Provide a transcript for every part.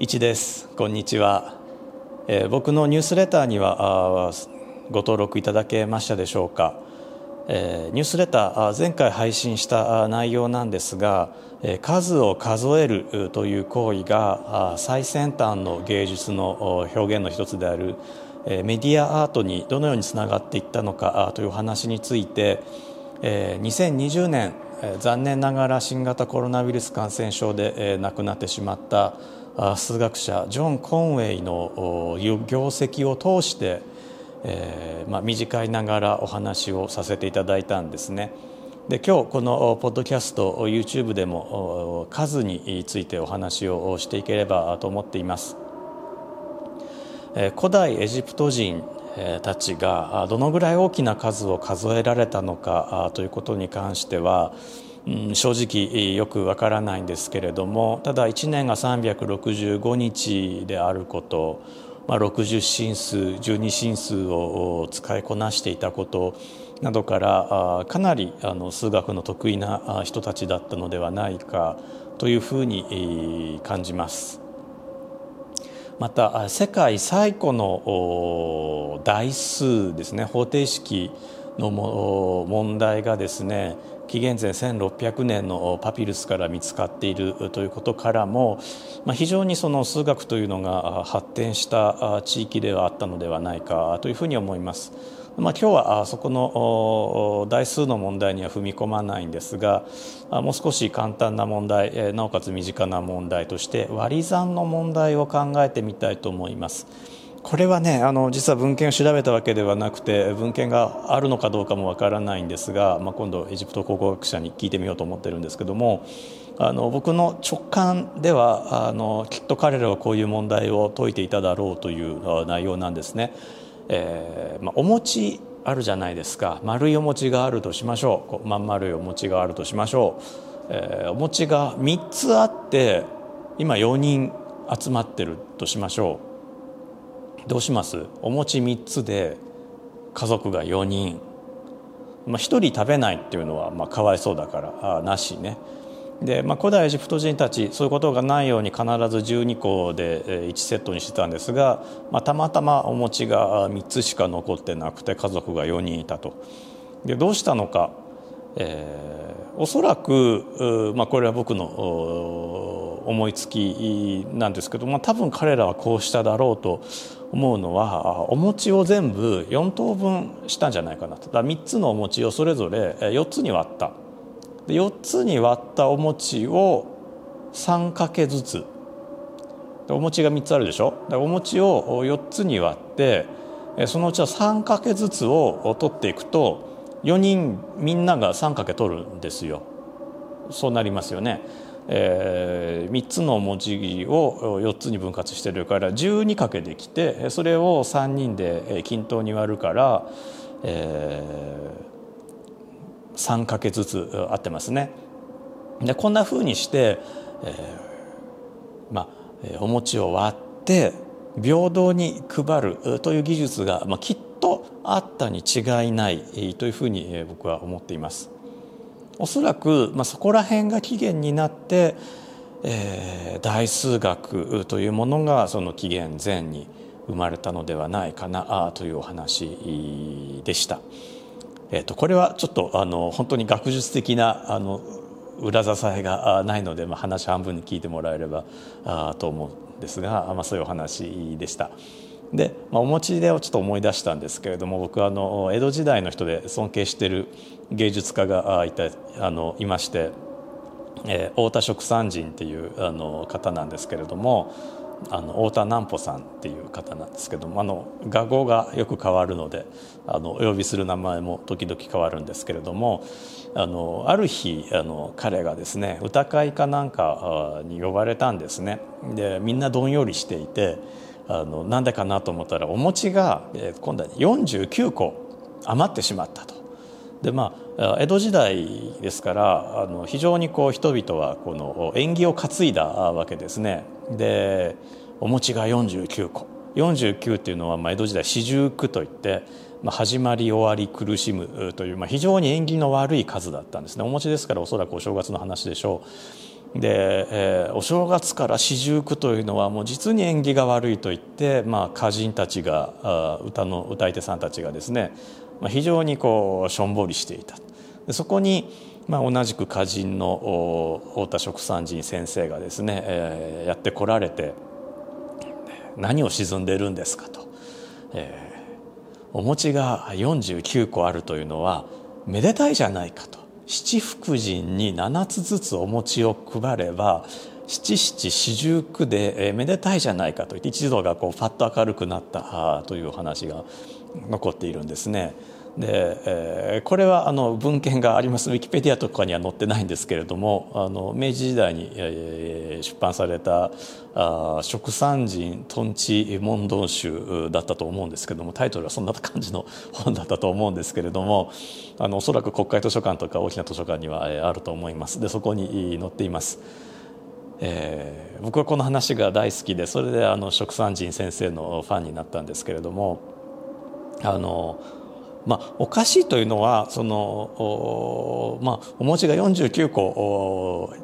一です。こんにちは、えー、僕のニュースレターにはご登録いただけましたでしょうか、えー、ニュースレター前回配信した内容なんですが、えー、数を数えるという行為が最先端の芸術の表現の一つであるメディアアートにどのようにつながっていったのかという話について2020年残念ながら新型コロナウイルス感染症で亡くなってしまった数学者ジョン・コンウェイの業績を通して、えーまあ、短いながらお話をさせていただいたんですね。で今日このポッドキャスト YouTube でも数についてお話をしていければと思っています。古代エジプト人たちがどのぐらい大きな数を数えられたのかということに関しては、正直よくわからないんですけれどもただ1年が365日であること、ま、60進数12進数を使いこなしていたことなどからかなりあの数学の得意な人たちだったのではないかというふうに感じます。また世界最古の台数ですね方程式の問題がですね紀元前1600年のパピルスから見つかっているということからも、まあ、非常にその数学というのが発展した地域ではあったのではないかというふうに思います。まあ、今日はそこの台数の問題には踏み込まないんですがもう少し簡単な問題なおかつ身近な問題として割り算の問題を考えてみたいと思います。これはねあの実は文献を調べたわけではなくて文献があるのかどうかもわからないんですが、まあ、今度エジプト考古学者に聞いてみようと思ってるんですけどもあの僕の直感ではあのきっと彼らはこういう問題を解いていただろうという内容なんですね。えーまあ、お餅あるじゃないですか。丸いお餅があるとしましょう。こうまん丸いお餅があるとしましょう、えー、お餅が3つあって今4人集まってるとしましょう。どうします？お餅3つで家族が4人、まあ、1人食べないっていうのはまあかわいそうだからあなしね。で、まあ、古代エジプト人たちそういうことがないように必ず12個で1セットにしてたんですが、まあ、たまたまお餅が3つしか残ってなくて家族が4人いたと。でどうしたのか、えー、おそらく、まあ、これは僕の思いつきなんですけど、まあ、多分彼らはこうしただろうと思うのはお餅を全部4等分したんじゃないかなと。だ3つのお餅をそれぞれ4つに割った。4つに割ったお餅を3かけずつ。お餅が3つあるでしょ？お餅を4つに割ってそのうちは3かけずつを取っていくと4人みんなが3かけ取るんですよ。そうなりますよね。えー、3つの文字を4つに分割してるから12かけてきてそれを3人で均等に割るから、えー、3かけずつ合ってますね。でこんなふうにして、えー、まあ、お餅を割って平等に配るという技術が、まあ、きっとあったに違いないというふうに僕は思っています。おそらく、まあ、そこら辺が起源になって、えー、大数学というものがその紀元前に生まれたのではないかなというお話でした。えーと、これはちょっとあの本当に学術的なあの裏支えがないので、まあ、話半分に聞いてもらえればあと思うんですが、まあ、そういうお話でした。で、まあ、お餅でをちょっと思い出したんですけれども僕はあの江戸時代の人で尊敬している芸術家がいたあのいまして、えー、太田食山人っていうあの方なんですけれどもあの太田南穂さんっていう方なんですけどもあの画号がよく変わるのであのお呼びする名前も時々変わるんですけれどもあのある日あの彼がですね歌会かなんかに呼ばれたんですね。でみんなどんよりしていてあのなんでかなと思ったらお餅が、えー、今度は49個余ってしまったと。でまあ、江戸時代ですからあの非常にこう人々はこの縁起を担いだわけですね。でお餅が49個49っていうのはまあ江戸時代四十九といって、まあ、始まり終わり苦しむという、まあ、非常に縁起の悪い数だったんですねお餅ですからおそらくお正月の話でしょう。で、えー、お正月から四十九というのはもう実に縁起が悪いと言って、まあ、歌人たちがあ歌の歌い手さんたちがですね、まあ、非常にこうしょんぼりしていたそこに、まあ、同じく歌人の太田蜀山人先生がですね、えー、やってこられて「何を沈んでるんですか」と。えーお餅が49個あるというのはめでたいじゃないかと七福神に7つずつお餅を配れば七七四十九で、えめでたいじゃないかと言って一度がこうパッと明るくなったという話が残っているんですね。で、えー、これはあの文献がありますウィキペディアとかには載ってないんですけれどもあの明治時代に、えー、出版された「あ食産人とんち問答集」だったと思うんですけどもタイトルはそんな感じの本だったと思うんですけれどもあのおそらく国会図書館とか大きな図書館には、えー、あると思いますでそこに載っています。えー、僕はこの話が大好きでそれであの食産人先生のファンになったんですけれどもあのまあ、おかしいというのはそのお,、まあ、お餅が49個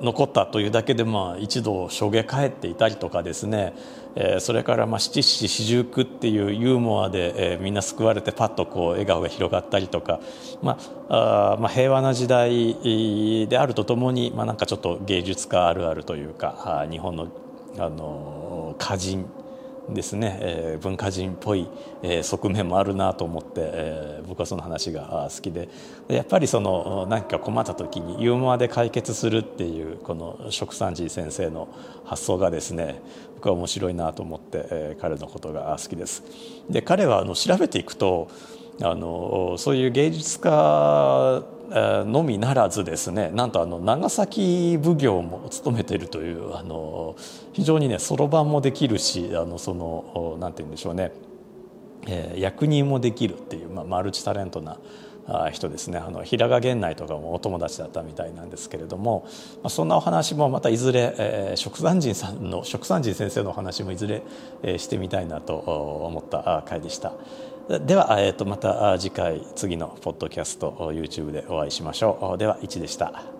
残ったというだけで、まあ、一度しょげ返っていたりとかですね、えー、それからまあ七七四十九っていうユーモアで、えー、みんな救われてパッとこう笑顔が広がったりとか、まああまあ、平和な時代であるとともに、まあ、なんかちょっと芸術家あるあるというか日本のあの歌人ですね、えー、文化人っぽい、えー、側面もあるなと思って、えー、僕はその話が好きでやっぱりその何か困った時にユーモアで解決するっていうこの食産寺先生の発想がですね僕は面白いなと思って、えー、彼のことが好きです。で彼はあの調べていくとあのそういう芸術家のみならずですねなんとあの長崎奉行も務めているというあの非常にねそろばんもできるしあのそのなんて言うんでしょうね、えー、役人もできるっていう、まあ、マルチタレントな人ですねあの平賀源内とかもお友達だったみたいなんですけれども、まあ、そんなお話もまたいずれ、えー、食山人さんの食山人先生のお話もいずれ、えー、してみたいなと思った回でした。では、えー、とまた次回次のポッドキャスト YouTube でお会いしましょうでは1でした。